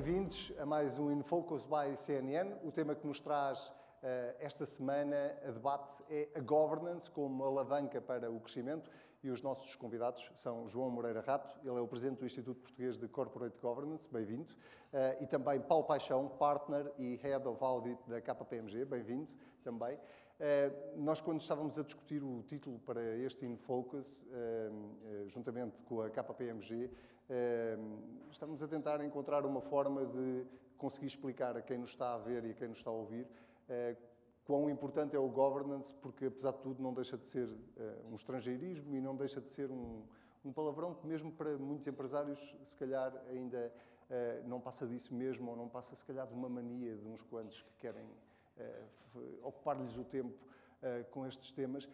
bem-vindos a mais um InFocus by CNN. O tema que nos traz eh, esta semana a debate é a governance como alavanca para o crescimento e os nossos convidados são João Moreira Rato, ele é o presidente do Instituto Português de Corporate Governance, bem-vindo, eh, e também Paulo Paixão, partner e head of audit da KPMG, bem-vindo também. Eh, nós, quando estávamos a discutir o título para este InFocus, juntamente com a KPMG, estamos a tentar encontrar uma forma de conseguir explicar a quem nos está a ver e a quem nos está a ouvir eh, quão importante é o governance, porque apesar de tudo não deixa de ser uh, um estrangeirismo e não deixa de ser um, um palavrão que mesmo para muitos empresários se calhar ainda uh, não passa disso mesmo ou não passa se calhar de uma mania de uns quantos que querem uh, ocupar-lhes o tempo com estes temas.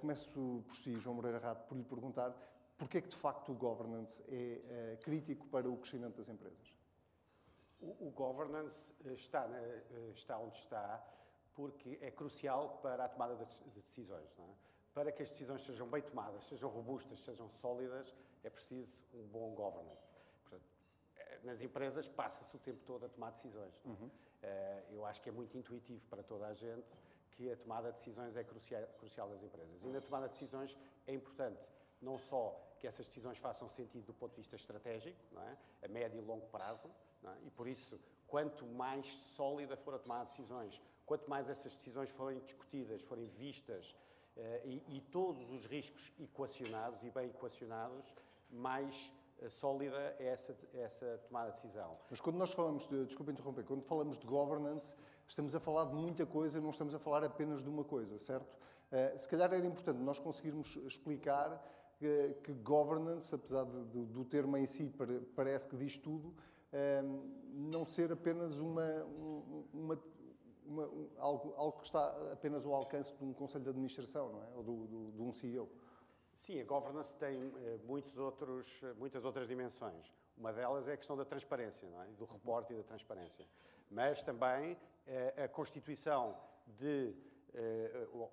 começo por si, João Moreira Rato, por lhe perguntar porquê é que de facto o governance é crítico para o crescimento das empresas? O, o governance está, está onde está porque é crucial para a tomada de decisões. É? Para que as decisões sejam bem tomadas, sejam robustas, sejam sólidas, é preciso um bom governance. Portanto, eh, nas empresas passa-se o tempo todo a tomar decisões. É? Uhum. Eu acho que é muito intuitivo para toda a gente que a tomada de decisões é crucial, crucial nas empresas. E na tomada de decisões é importante não só que essas decisões façam sentido do ponto de vista estratégico, é? a médio e longo prazo, é? e por isso, quanto mais sólida for a tomada de decisões, quanto mais essas decisões forem discutidas, forem vistas eh, e, e, todos os riscos equacionados e bem equacionados, mais eh, sólida é essa, essa tomada de decisão. Mas quando nós falamos de, desculpa interromper, quando falamos de governance, estamos a falar de muita coisa, não estamos a falar apenas de uma coisa, certo? Uh, se calhar era importante nós conseguirmos explicar que, que governance, apesar de, do, do termo em si, parece que diz tudo, não ser apenas uma, uma, uma, um, algo, algo, que está apenas ao alcance de um Conselho de Administração, não é? Ou do, do, de um CEO. Sim, a governance tem eh, muitos outros, muitas outras dimensões. Uma delas é a questão da transparência, é? do reporte e da transparência. Mas também eh, a constituição de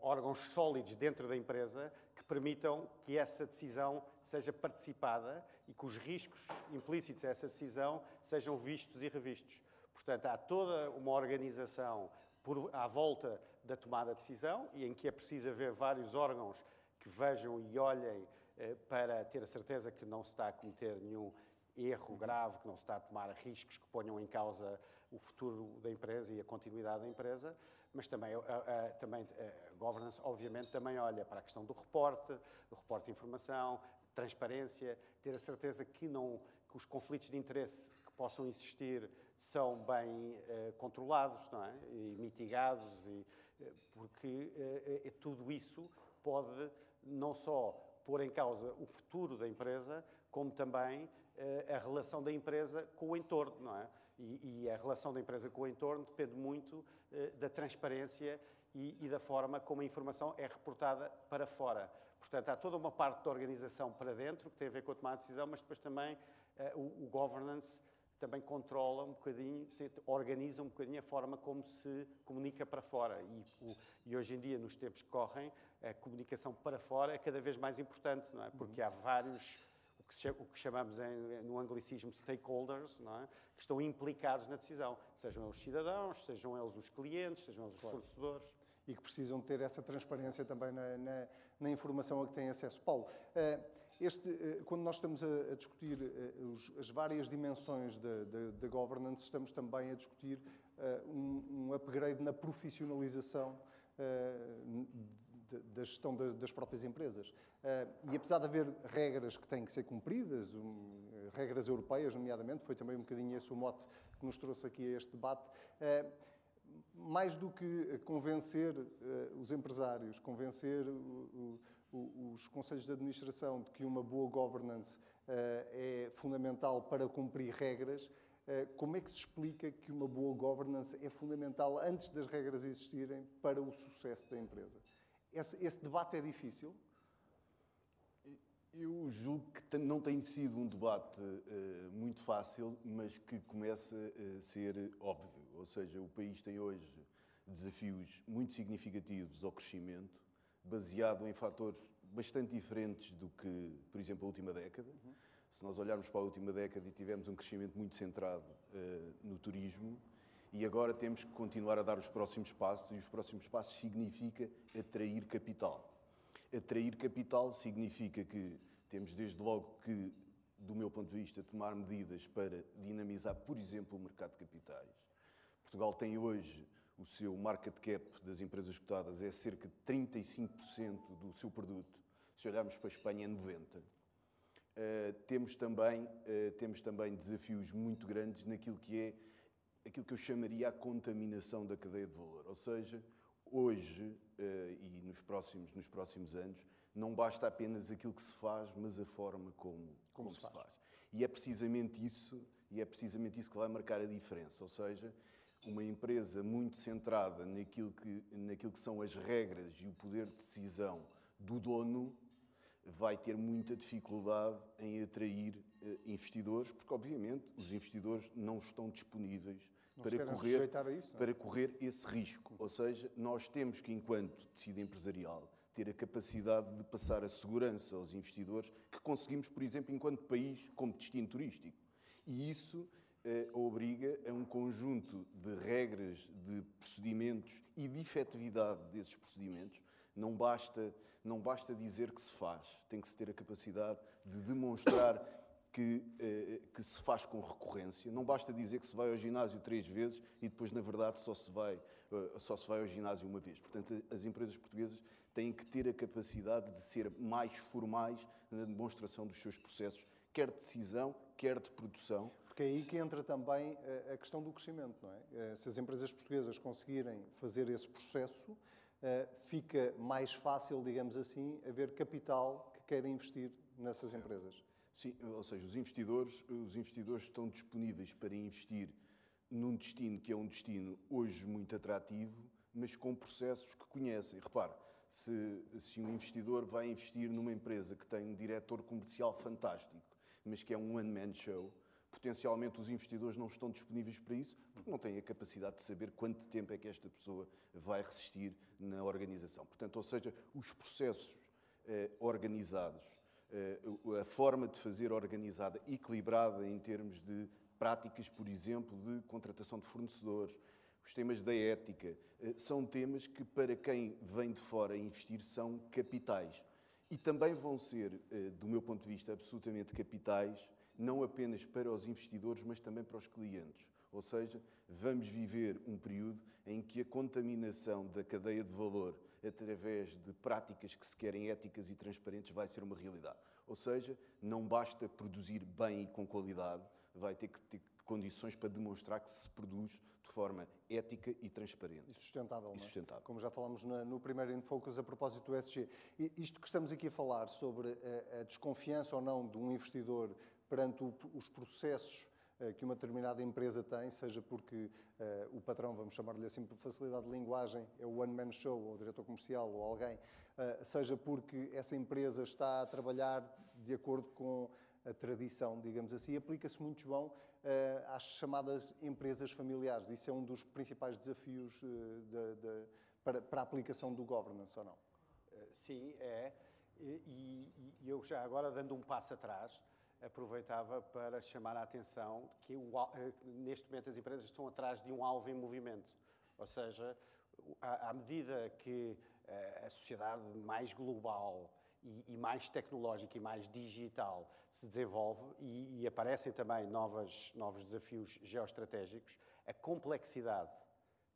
órgãos sólidos dentro da empresa que permitam que essa decisão seja participada e que os riscos implícitos a essa decisão sejam vistos e revistos. Portanto, há toda uma organização por, à volta da tomada de decisão e em que é preciso haver vários órgãos que vejam e olhem eh, para ter a certeza que não se está a cometer nenhum erro grave, que não se está a tomar riscos que ponham em causa o futuro da empresa e a continuidade da empresa, mas também a, a, também a governance, obviamente, também olha para a questão do reporte, do reporte de informação, transparência, ter a certeza que, não, que os conflitos de interesse que possam existir são bem eh, controlados não é? e mitigados, e, eh, porque eh, tudo isso pode não só pôr em causa o futuro da empresa, como também uh, a relação da empresa com o entorno, não é? E, e a relação da empresa com o entorno depende muito uh, da transparência e, e, da forma como a informação é reportada para fora. Portanto, há toda uma parte da organização para dentro que tem a ver com a tomada de decisão, mas depois também uh, o, o governance também controla um bocadinho, organiza um bocadinho a forma como se comunica para fora. E, o, e, hoje em dia, nos tempos que correm, a comunicação para fora é cada vez mais importante, não é? Porque há vários o que, chamamos em, no anglicismo stakeholders, é? que estão implicados na decisão, sejam eles os cidadãos, sejam eles os clientes, sejam eles os claro. fornecedores e que precisam ter essa transparência também na, na, na, informação a que têm acesso. Paulo, eh, este, eh, quando nós estamos a, discutir eh, as várias dimensões da governance, estamos também a discutir um, um upgrade na profissionalização da gestão das próprias empresas. E apesar de haver regras que têm que ser cumpridas, regras europeias, nomeadamente, foi também um bocadinho esse o mote que nos trouxe aqui a este debate, mais do que convencer os empresários, convencer os conselhos de administração de que uma boa governance uh, é fundamental para cumprir regras, uh, como é que se explica que uma boa governance é fundamental antes das regras existirem para o sucesso da empresa? Esse, esse debate é difícil? Eu julgo que não tem sido um debate uh, muito fácil, mas que começa a ser óbvio. Ou seja, o país tem hoje desafios muito significativos ao crescimento, baseado em fatores bastante diferentes do que, por exemplo, a última década. Se nós olharmos para a última década e tivemos um crescimento muito centrado uh, no turismo, e agora temos que continuar a dar os próximos passos, e os próximos passos significa atrair capital. Atrair capital significa que temos desde logo que, do meu ponto de vista, tomar medidas para dinamizar, por exemplo, o mercado de capitais. Portugal tem hoje o seu market cap das empresas cotadas é cerca de 35% do seu produto. Se olharmos para a Espanha, é 90%. Uh, temos, também, uh, temos também desafios muito grandes naquilo que é aquilo que eu chamaria a contaminação da cadeia de valor. Ou seja, hoje uh, e nos próximos, nos próximos anos, não basta apenas aquilo que se faz, mas a forma como, como, como se, faz. faz. E é precisamente isso, e é precisamente isso que vai marcar a diferença. Ou seja, uma empresa muito centrada naquilo que, naquilo que são as regras e o poder de decisão do dono vai ter muita dificuldade em atrair uh, investidores, porque obviamente os investidores não estão disponíveis não para correr, isso, é? para correr esse risco. Ou seja, nós temos que, enquanto tecido empresarial, ter a capacidade de passar a segurança aos investidores que conseguimos, por exemplo, enquanto país, como destino turístico. E isso eh, obriga a um conjunto de regras, de procedimentos e de efetividade desses procedimentos. Não basta, não basta dizer que se faz, tem que se ter a capacidade de demonstrar que, eh, que se faz com recorrência. Não basta dizer que se vai ao ginásio três vezes e depois, na verdade, só se vai, eh, só se vai ao ginásio uma vez. Portanto, as empresas portuguesas têm que ter a capacidade de ser mais formais na demonstração dos seus processos, quer de decisão, quer de produção. É aí que entra também a questão do crescimento, não é? Se as empresas portuguesas conseguirem fazer esse processo, fica mais fácil, digamos assim, haver capital que queira investir nessas empresas. Sim, ou seja, os investidores, os investidores estão disponíveis para investir num destino que é um destino hoje muito atrativo, mas com processos que conhecem. Repare, se, se um investidor vai investir numa empresa que tem um diretor comercial fantástico, mas que é um one-man show, potencialmente os investidores não estão disponíveis para isso, porque não têm a capacidade de saber quanto tempo é que esta pessoa vai resistir na organização. Portanto, ou seja, os processos eh, organizados eh, a forma de fazer organizada, equilibrada em termos de práticas, por exemplo, de contratação de fornecedores, os temas da ética, eh, são temas que, para quem vem de fora investir, são capitais. E também vão ser, eh, do meu ponto de vista, absolutamente capitais, não apenas para os investidores, mas também para os clientes. Ou seja, vamos viver um período em que a contaminação da cadeia de valor através de práticas que se querem éticas e transparentes vai ser uma realidade. Ou seja, não basta produzir bem e com qualidade, vai ter que ter condições para demonstrar que se produz de forma ética e transparente. E sustentável. E é? sustentável. Como já falamos no primeiro InFocus a propósito do SG. Isto que estamos aqui a falar sobre a desconfiança ou não de um investidor perante os processos eh, que uma determinada empresa tem, seja porque uh, o patrão, vamos chamar-lhe assim por facilidade de linguagem, é o one-man show, ou o diretor comercial, ou alguém, uh, seja porque essa empresa está a trabalhar de acordo com a tradição, digamos assim, aplica-se muito, João, uh, às chamadas empresas familiares. Isso é um dos principais desafios de, de, para, para, a aplicação do governance, ou não? Sim, é. E, e eu já agora, dando um passo atrás, aproveitava para chamar a atenção que eh, neste momento as empresas estão atrás de um alvo em movimento. Ou seja, à, medida que eh, a sociedade mais global e, mais tecnológica e mais digital se desenvolve e, aparecem também novas, novos desafios geoestratégicos, a complexidade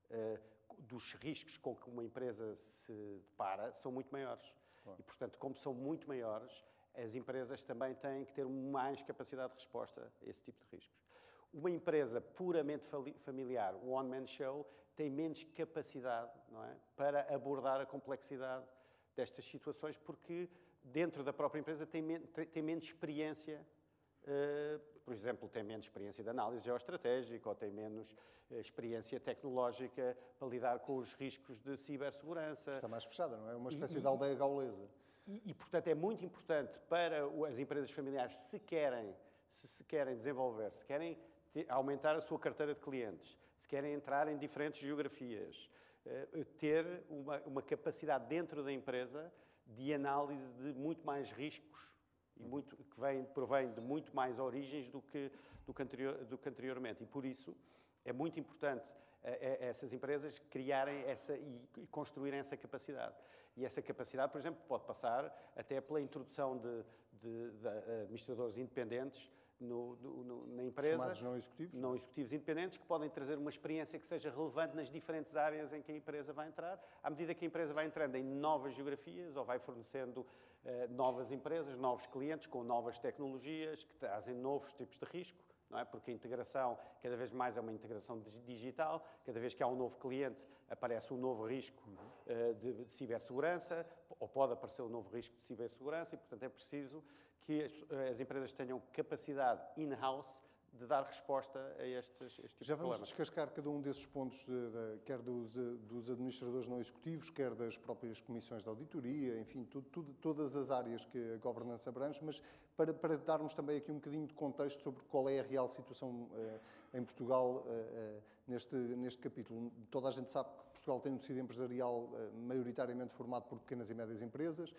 uh, dos riscos com que uma empresa se depara são muito maiores. Claro. E, portanto, como são muito maiores, as empresas também têm que ter mais capacidade de resposta a esse tipo de riscos. Uma empresa puramente familiar, um one-man show, tem menos capacidade não é, para abordar a complexidade destas situações, porque dentro da própria empresa tem, tem menos experiência Uh, por exemplo, tem menos experiência de análise geoestratégica ou tem menos uh, experiência tecnológica para lidar com os riscos de cibersegurança. Está mais fechada, não é? Uma espécie e, de aldeia gaulesa. E, portanto, é muito importante para as empresas familiares, se querem, se, se querem desenvolver, se querem aumentar a sua carteira de clientes, se querem entrar em diferentes geografias, uh, ter uma, uma capacidade dentro da empresa de análise de muito mais riscos e muito, que vem, provém de muito mais origens do que, do que, anterior, do que anteriormente. E por isso é muito importante eh, eh, essas empresas criarem essa e construírem essa capacidade. E essa capacidade, por exemplo, pode passar até pela introdução de, de, de administradores independentes no, no, na empresa. Chamados não executivos? Não executivos independentes, que podem trazer uma experiência que seja relevante nas diferentes áreas em que a empresa vai entrar. À medida que a empresa vai entrando em novas geografias ou vai fornecendo uh, novas empresas, novos clientes com novas tecnologias que trazem novos tipos de risco, não é? Porque a integração cada vez mais é uma integração digital, cada vez que há um novo cliente aparece um novo risco uh, de, de cibersegurança, ou pode aparecer um novo risco de cibersegurança, e portanto é preciso que as, as empresas tenham capacidade in-house de dar resposta a estes, estes tipos Já vamos de descascar cada um desses pontos, quer dos, dos, administradores não executivos, quer das próprias comissões de auditoria, enfim, tudo, tudo, todas as áreas que a governança abrange, mas para, para, darmos também aqui um bocadinho de contexto sobre qual é a real situação uh, em Portugal uh, uh, neste, neste capítulo. Toda a gente sabe que Portugal tem um tecido empresarial maioritariamente formado por pequenas e médias empresas.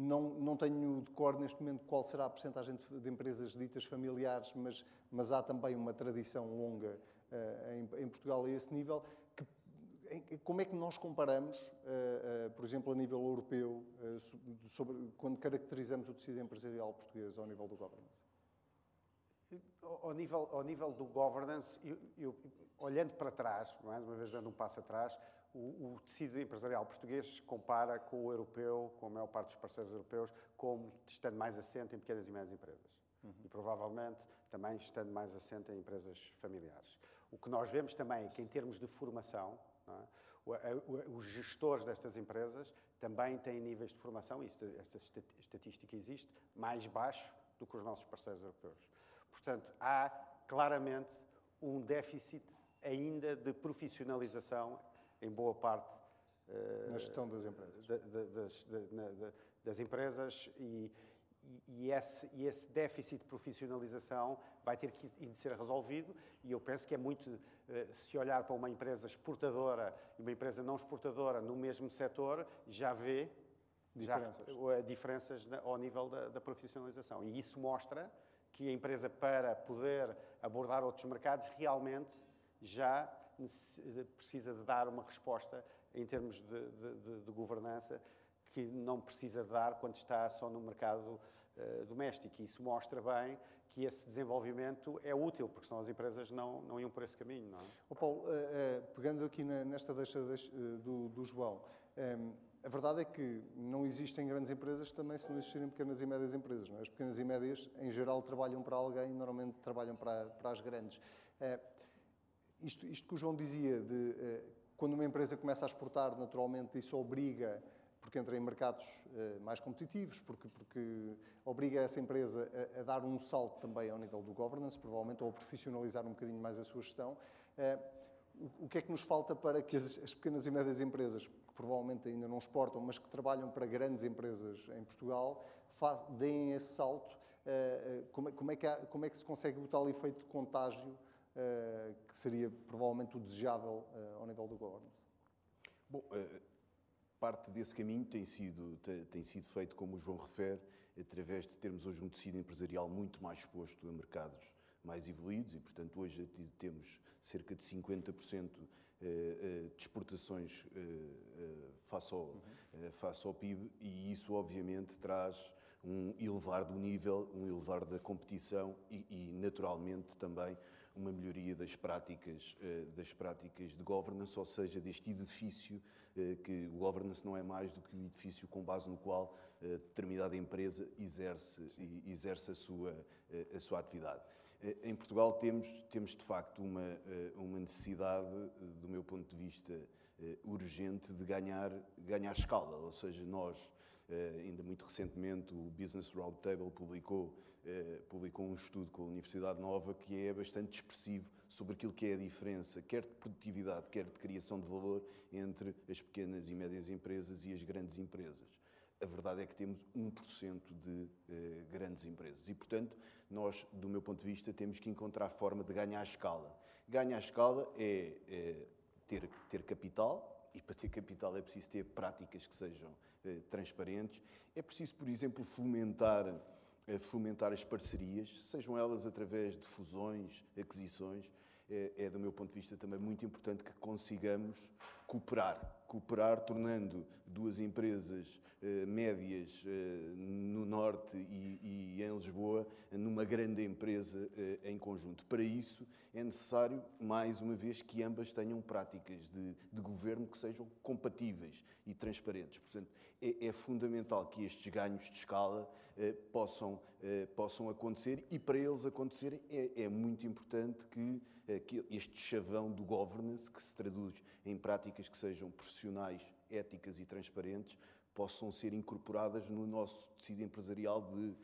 Não, não tenho de cor neste momento qual será a percentagem de, empresas ditas familiares, mas, mas há também uma tradição longa uh, em, em, Portugal a esse nível. Que, em, como é que nós comparamos, uh, uh, por exemplo, a nível europeu, sobre, quando caracterizamos o tecido empresarial português ao nível do governance? Ao nível, ao nível do governance, eu, eu, olhando para trás, mais uma vez dando um passo atrás, o, o, tecido empresarial português compara com o europeu, com a maior parte dos parceiros europeus, como estando mais assente em pequenas e médias empresas. Uhum. E provavelmente também estando mais assente em empresas familiares. O que nós vemos também é que, em termos de formação, é? os gestores destas empresas também têm níveis de formação, e esta estatística existe, mais baixo do que os nossos parceiros europeus. Portanto, há claramente um déficit ainda de profissionalização em boa parte na gestão das empresas, das, das empresas e, e, esse, e, esse, déficit de profissionalização vai ter que de ser resolvido. E eu penso que é muito, se olhar para uma empresa exportadora e uma empresa não exportadora no mesmo setor, já vê diferenças, já, diferenças ao nível da, da profissionalização. E isso mostra que a empresa, para poder abordar outros mercados, realmente já precisa de dar uma resposta em termos de, de, de governança que não precisa dar quando está só no mercado uh, doméstico. E isso mostra bem que esse desenvolvimento é útil, porque senão as empresas não, não iam por esse caminho. Não é? oh Paulo, uh, uh, pegando aqui na, nesta deixa do, do, João, um, a verdade é que não existem grandes empresas também se não existirem pequenas e médias empresas. É? As pequenas e médias, em geral, trabalham para alguém, normalmente trabalham para, para as grandes. Isto, isto que o João dizia, de eh, quando uma empresa começa a exportar, naturalmente isso obriga, porque entra em mercados eh, mais competitivos, porque, porque obriga essa empresa a, a, dar um salto também ao nível do governance, provavelmente, ou a profissionalizar um bocadinho mais a sua gestão. Eh, o, o, que é que nos falta para que as, as pequenas e médias empresas, que provavelmente ainda não exportam, mas que trabalham para grandes empresas em Portugal, faz, deem esse salto? Como é, como, é que há, como é que se consegue o tal efeito de contágio que seria provavelmente o desejável eh, ao nível do governance? Bom, eh, parte desse caminho tem sido, tem sido feito, como o João refere, através de termos hoje um tecido empresarial muito mais exposto a mercados mais evoluídos e, portanto, hoje temos cerca de 50% de exportações face ao, uhum. face ao PIB e isso, obviamente, traz um elevar do nível, um elevar da competição e, e naturalmente, também uma melhoria das práticas, eh, das práticas de governance, ou seja, deste edifício, eh, que o governance não é mais do que o edifício com base no qual eh, determinada empresa exerce, exerce a, sua, a sua atividade. Em Portugal temos, temos de facto uma, uma necessidade, do meu ponto de vista, urgente de ganhar, ganhar escala, ou seja, nós ainda muito recentemente, o Business Roundtable publicou, publicou um estudo com a Universidade Nova que é bastante expressivo sobre aquilo que é a diferença, quer de produtividade, quer de criação de valor, entre as pequenas e médias empresas e as grandes empresas. A verdade é que temos 1% de uh, grandes empresas e, portanto, nós, do meu ponto de vista, temos que encontrar forma de ganhar escala. Ganhar escala é, é ter, ter capital, e para ter capital é preciso ter práticas que sejam eh, transparentes. É preciso, por exemplo, fomentar, eh, fomentar as parcerias, sejam elas através de fusões, aquisições. É, é, do meu ponto de vista, também muito importante que consigamos cooperar. Cooperar, tornando duas empresas eh, médias eh, no Norte e, e, em Lisboa numa grande empresa eh, em conjunto. Para isso, é necessário, mais uma vez, que ambas tenham práticas de, de governo que sejam compatíveis e transparentes. Portanto, é, é fundamental que estes ganhos de escala eh, possam, eh, possam acontecer e, para eles acontecerem, é, é muito importante que, eh, que este chavão do governance, que se traduz em práticas que sejam profissionais, éticas e transparentes, possam ser incorporadas no nosso tecido empresarial de,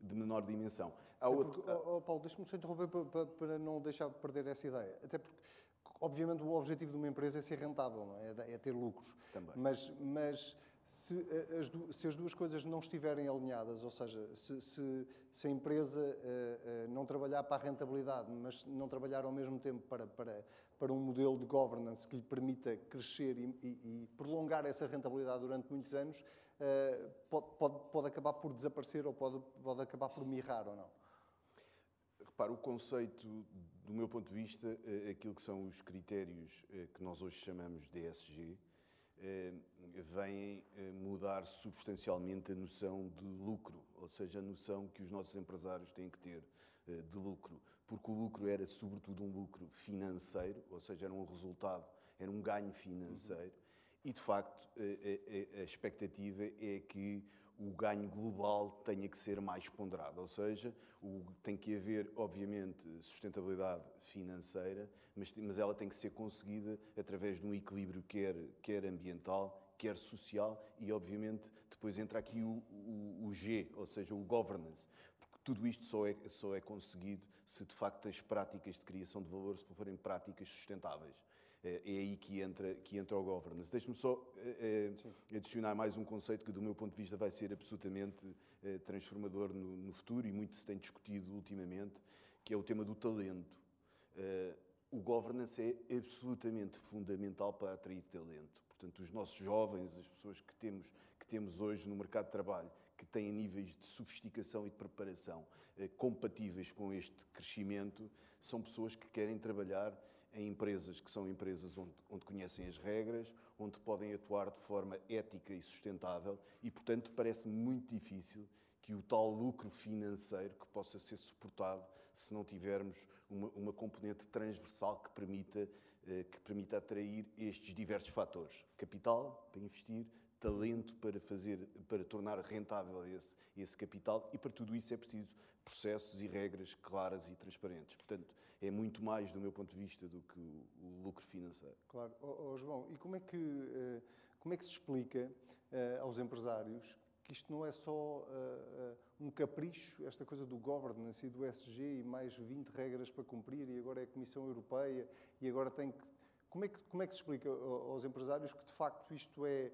de menor dimensão. Há outro... porque, oh, Paulo, deixa-me só interromper para, para, não deixar perder essa ideia. Até porque, obviamente, o objetivo de uma empresa é ser rentável, é? é? ter lucros. Também. Mas, mas se eh, as, se as, duas coisas não estiverem alinhadas, ou seja, se, se, se a empresa uh, uh, não trabalhar para a rentabilidade, mas não trabalhar ao mesmo tempo para, para, para um modelo de governance que lhe permita crescer e, e, e prolongar essa rentabilidade durante muitos anos, uh, pode, pode, pode acabar por desaparecer ou pode, pode acabar por mirrar ou não. Repara, o conceito, do meu ponto de vista, aquilo que são os critérios que nós hoje chamamos de ESG, vêm eh, mudar substancialmente a noção de lucro, ou seja, a noção que os nossos empresários têm que ter eh, de lucro, porque o lucro era sobretudo um lucro financeiro, ou seja, era um resultado, era um ganho financeiro. E de facto a, a, a expectativa é que o ganho global tenha que ser mais ponderado, ou seja, o, tem que haver, obviamente, sustentabilidade financeira, mas, mas ela tem que ser conseguida através de um equilíbrio quer, quer ambiental, quer social e, obviamente, depois entra aqui o, o, o G, ou seja, o governance, porque tudo isto só é, só é conseguido se de facto as práticas de criação de valor forem práticas sustentáveis. É, é aí que entra, que entra o governance. Deixe-me só é, adicionar mais um conceito que, do meu ponto de vista, vai ser absolutamente é, transformador no, no, futuro e muito se tem discutido ultimamente, que é o tema do talento. O governance é absolutamente fundamental para atrair talento. Portanto, os nossos jovens, as pessoas que temos, que temos hoje no mercado de trabalho, que têm níveis de sofisticação e de preparação compatíveis com este crescimento, são pessoas que querem trabalhar em empresas que são empresas onde, onde, conhecem as regras, onde podem atuar de forma ética e sustentável e, portanto, parece muito difícil que o tal lucro financeiro que possa ser suportado se não tivermos uma, uma componente transversal que permita, eh, que permita atrair estes diversos fatores. Capital para investir, talento para fazer, para tornar rentável esse, esse capital e para tudo isso é preciso processos e regras claras e transparentes. Portanto, é muito mais, do meu ponto de vista, do que o, lucro financeiro. Claro. Oh, oh, João, e como é que, uh, como é que se explica uh, aos empresários que isto não é só uh, um capricho, esta coisa do governance e do SG e mais 20 regras para cumprir e agora é a Comissão Europeia e agora tem que... Como é que, como é que se explica aos empresários que de facto isto é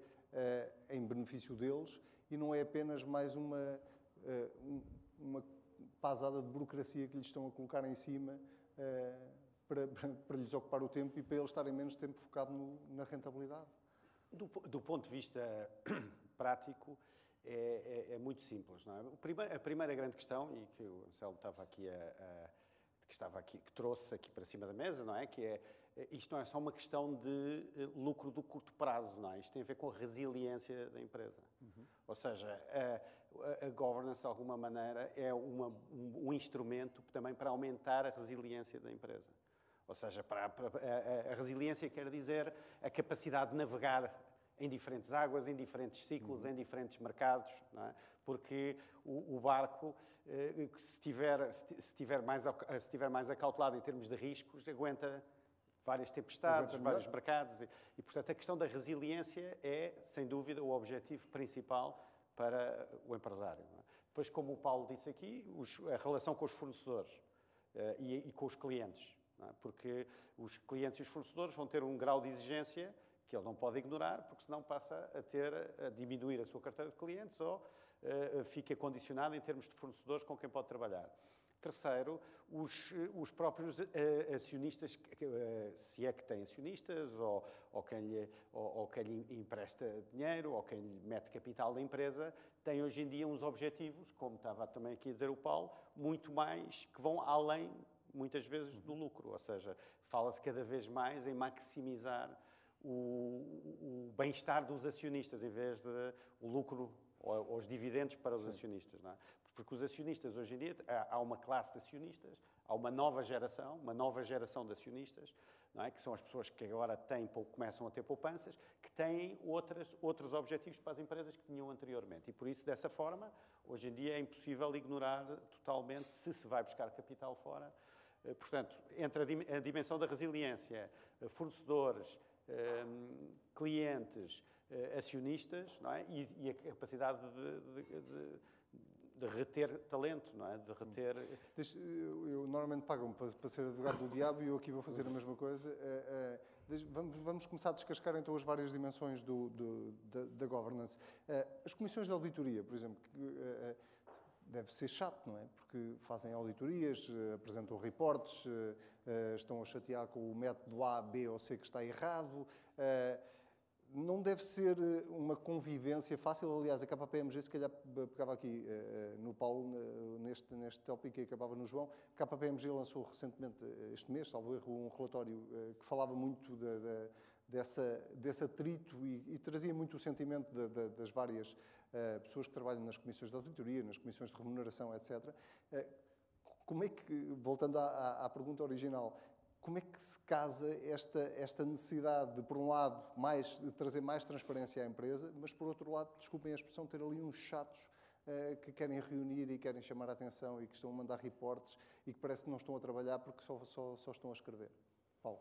em benefício deles e não é apenas mais uma, uma pasada de burocracia que lhes estão a colocar em cima uh, para, para, lhes ocupar o tempo e para eles estarem menos tempo focado no, na rentabilidade? Do, do, ponto de vista prático, é, é, é muito simples. Não é? A primeira grande questão, e que o Anselmo estava aqui a, a, que estava aqui, que trouxe aqui para cima da mesa, não é? Que é isto não é só uma questão de eh, lucro do curto prazo, não é? Isto tem a ver com a resiliência da empresa. Uhum. Ou seja, a, a, governance, de alguma maneira, é uma, um, um, instrumento também para aumentar a resiliência da empresa. Ou seja, para, para a, a, resiliência quer dizer a capacidade de navegar em diferentes águas, em diferentes ciclos, uhum. em diferentes mercados, é? porque o, o barco, eh, se estiver, se, estiver mais, se estiver mais acautelado em termos de riscos, aguenta várias tempestades, vários mercados. E, e, portanto, a questão da resiliência é, sem dúvida, o objetivo principal para o empresário. É? Depois, como o Paulo disse aqui, os, a relação com os fornecedores uh, e, e, com os clientes. É? Porque os clientes e os fornecedores vão ter um grau de exigência que ele não pode ignorar, porque senão passa a ter a diminuir a sua carteira de clientes ou uh, fica condicionado em termos de fornecedores com quem pode trabalhar. Terceiro, os, os próprios uh, acionistas, uh, se é que têm acionistas, ou, ou, quem lhe, ou, ou, quem lhe empresta dinheiro, ou quem lhe mete capital da empresa, têm hoje em dia uns objetivos, como estava também aqui a dizer o Paulo, muito mais, que vão além, muitas vezes, do lucro. Ou seja, fala-se cada vez mais em maximizar o, o bem-estar dos acionistas, em vez de o lucro ou, os dividendos para os Sim. acionistas. Não é? Porque os acionistas, hoje em dia, há uma classe de acionistas, há uma nova geração, uma nova geração de acionistas, é? que são as pessoas que agora têm, começam a ter poupanças, que têm outras, outros objetivos para as empresas que tinham anteriormente. E por isso, dessa forma, hoje em dia é impossível ignorar totalmente se se vai buscar capital fora. Eh, portanto, entre a dimensão da resiliência, eh, fornecedores, eh, clientes, acionistas não é? e, a capacidade de, de, de de reter talento, não é? De reter... Eu, eu, normalmente pagam para, para, ser advogado do diabo e eu aqui vou fazer a mesma coisa. Uh, uh, vamos, vamos, começar a descascar então as várias dimensões do, do, da, da, governance. Uh, as comissões de auditoria, por exemplo, que, deve ser chato, não é? Porque fazem auditorias, apresentam reportes, estão a chatear com o método A, B ou C que está errado não deve ser eh, uma convivência fácil. Aliás, a KPMG, se calhar pegava aqui uh, no Paulo, neste, neste tópico e acabava no João. A KPMG lançou recentemente, este mês, salvo erro, um relatório que falava muito de, de, dessa, desse atrito e, e, trazia muito o sentimento de, das várias pessoas que trabalham nas comissões de auditoria, nas comissões de remuneração, etc. como é que, voltando à, à pergunta original, como é que se casa esta, esta necessidade de, por um lado, mais, de trazer mais transparência à empresa, mas, por outro lado, desculpem a expressão, ter ali uns chatos uh, que querem reunir e querem chamar a atenção e que estão a mandar reportes e que parece que não estão a trabalhar porque só, só, só estão a escrever. Paulo.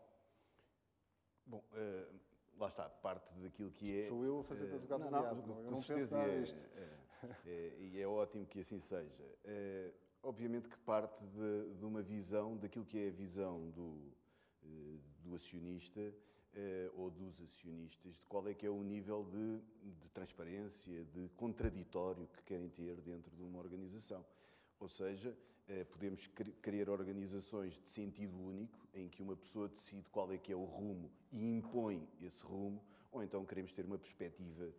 Bom, uh, lá está, parte daquilo que é... Sou eu a fazer uh, advogado não, diabo, não, com não certeza é, é, é, e é ótimo que assim seja. Uh, obviamente que parte de, de, uma visão, daquilo que é a visão do, eh, do acionista eh, ou dos acionistas, de qual é que é o nível de, de transparência, de contraditório que querem ter dentro de uma organização. Ou seja, eh, podemos criar organizações de sentido único, em que uma pessoa decide qual é que é o rumo e impõe esse rumo, ou então queremos ter uma perspectiva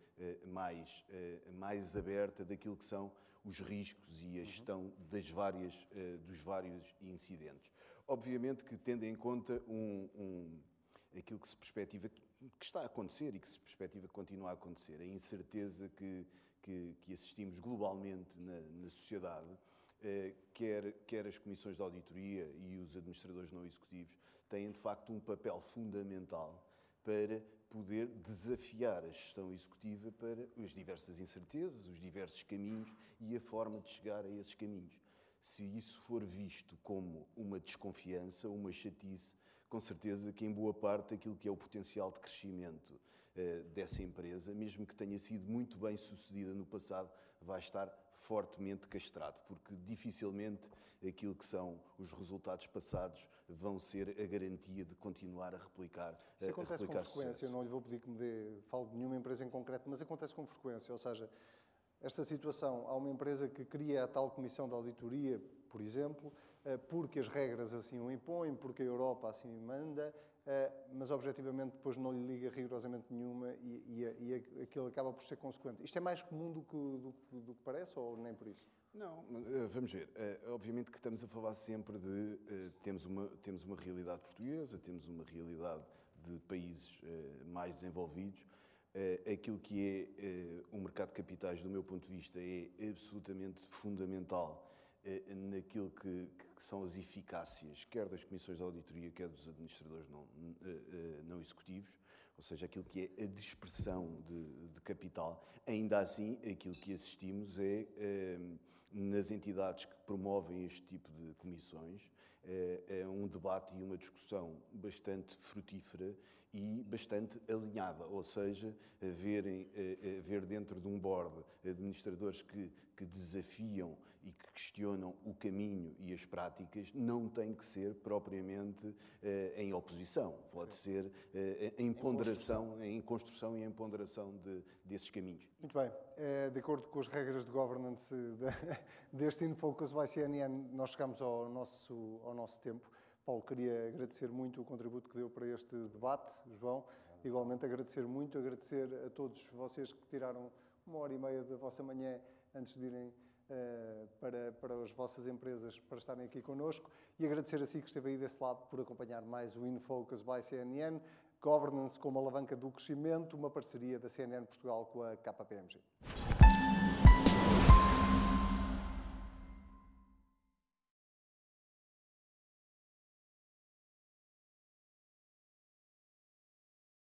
mais, mais aberta daquilo que são os riscos e a uhum. gestão das várias, eh, dos vários incidentes. Obviamente que tendo em conta um, um, aquilo que se perspectiva que está a acontecer e que se perspectiva que continua a acontecer, a incerteza que, que, que assistimos globalmente na, na sociedade, eh, quer, quer as comissões de auditoria e os administradores não executivos têm de facto um papel fundamental para poder desafiar a gestão executiva para as diversas incertezas, os diversos caminhos e a forma de chegar a esses caminhos. Se isso for visto como uma desconfiança, uma chatice, com certeza que em boa parte aquilo que é o potencial de crescimento eh, dessa empresa, mesmo que tenha sido muito bem sucedida no passado, vai estar fortemente castrado, porque dificilmente aquilo que são os resultados passados vão ser a garantia de continuar a replicar Isso acontece a replicar com frequência, sucesso. eu não lhe vou pedir que me dê, falo de nenhuma empresa em concreto, mas acontece com frequência, ou seja, esta situação, há uma empresa que cria a tal comissão de auditoria, por exemplo, eh, porque as regras assim o impõem, porque a Europa assim manda, eh, mas objetivamente depois não lhe liga rigorosamente nenhuma e, e, e aquilo acaba por ser consequente. Isto é mais comum do que, do, do que parece ou nem por isso? Não, eh, vamos ver. Eh, obviamente que estamos a falar sempre de. Temos uma, temos uma realidade portuguesa, temos uma realidade de países mais desenvolvidos. Aquilo que é o mercado de capitais, do meu ponto de vista, é absolutamente fundamental naquilo que, que, são as eficácias, quer das comissões de auditoria, quer dos administradores não, eh, eh, não executivos, ou seja, aquilo que é a dispersão de, de capital. Ainda assim, aquilo que assistimos é, é nas entidades que promovem este tipo de comissões, é, é um debate e uma discussão bastante frutífera e bastante alinhada, ou seja, verem, ver dentro de um board administradores que, que desafiam e que questionam o caminho e as práticas não tem que ser propriamente eh, em oposição, pode Sim. ser eh, em ponderação, em construção e em ponderação de, desses caminhos. Muito bem. É, de acordo com as regras de governance da, deste InFocus by CNN, nós chegamos ao nosso, ao nosso tempo. Paulo, queria agradecer muito o contributo que deu para este debate. João, igualmente agradecer muito, agradecer a todos vocês que tiraram uma hora e meia da vossa manhã antes de irem para, para as vossas empresas para estarem aqui connosco e agradecer a si que esteve aí desse lado por acompanhar mais o InFocus by CNN, Governance como alavanca do crescimento, uma parceria da CNN Portugal com a KPMG.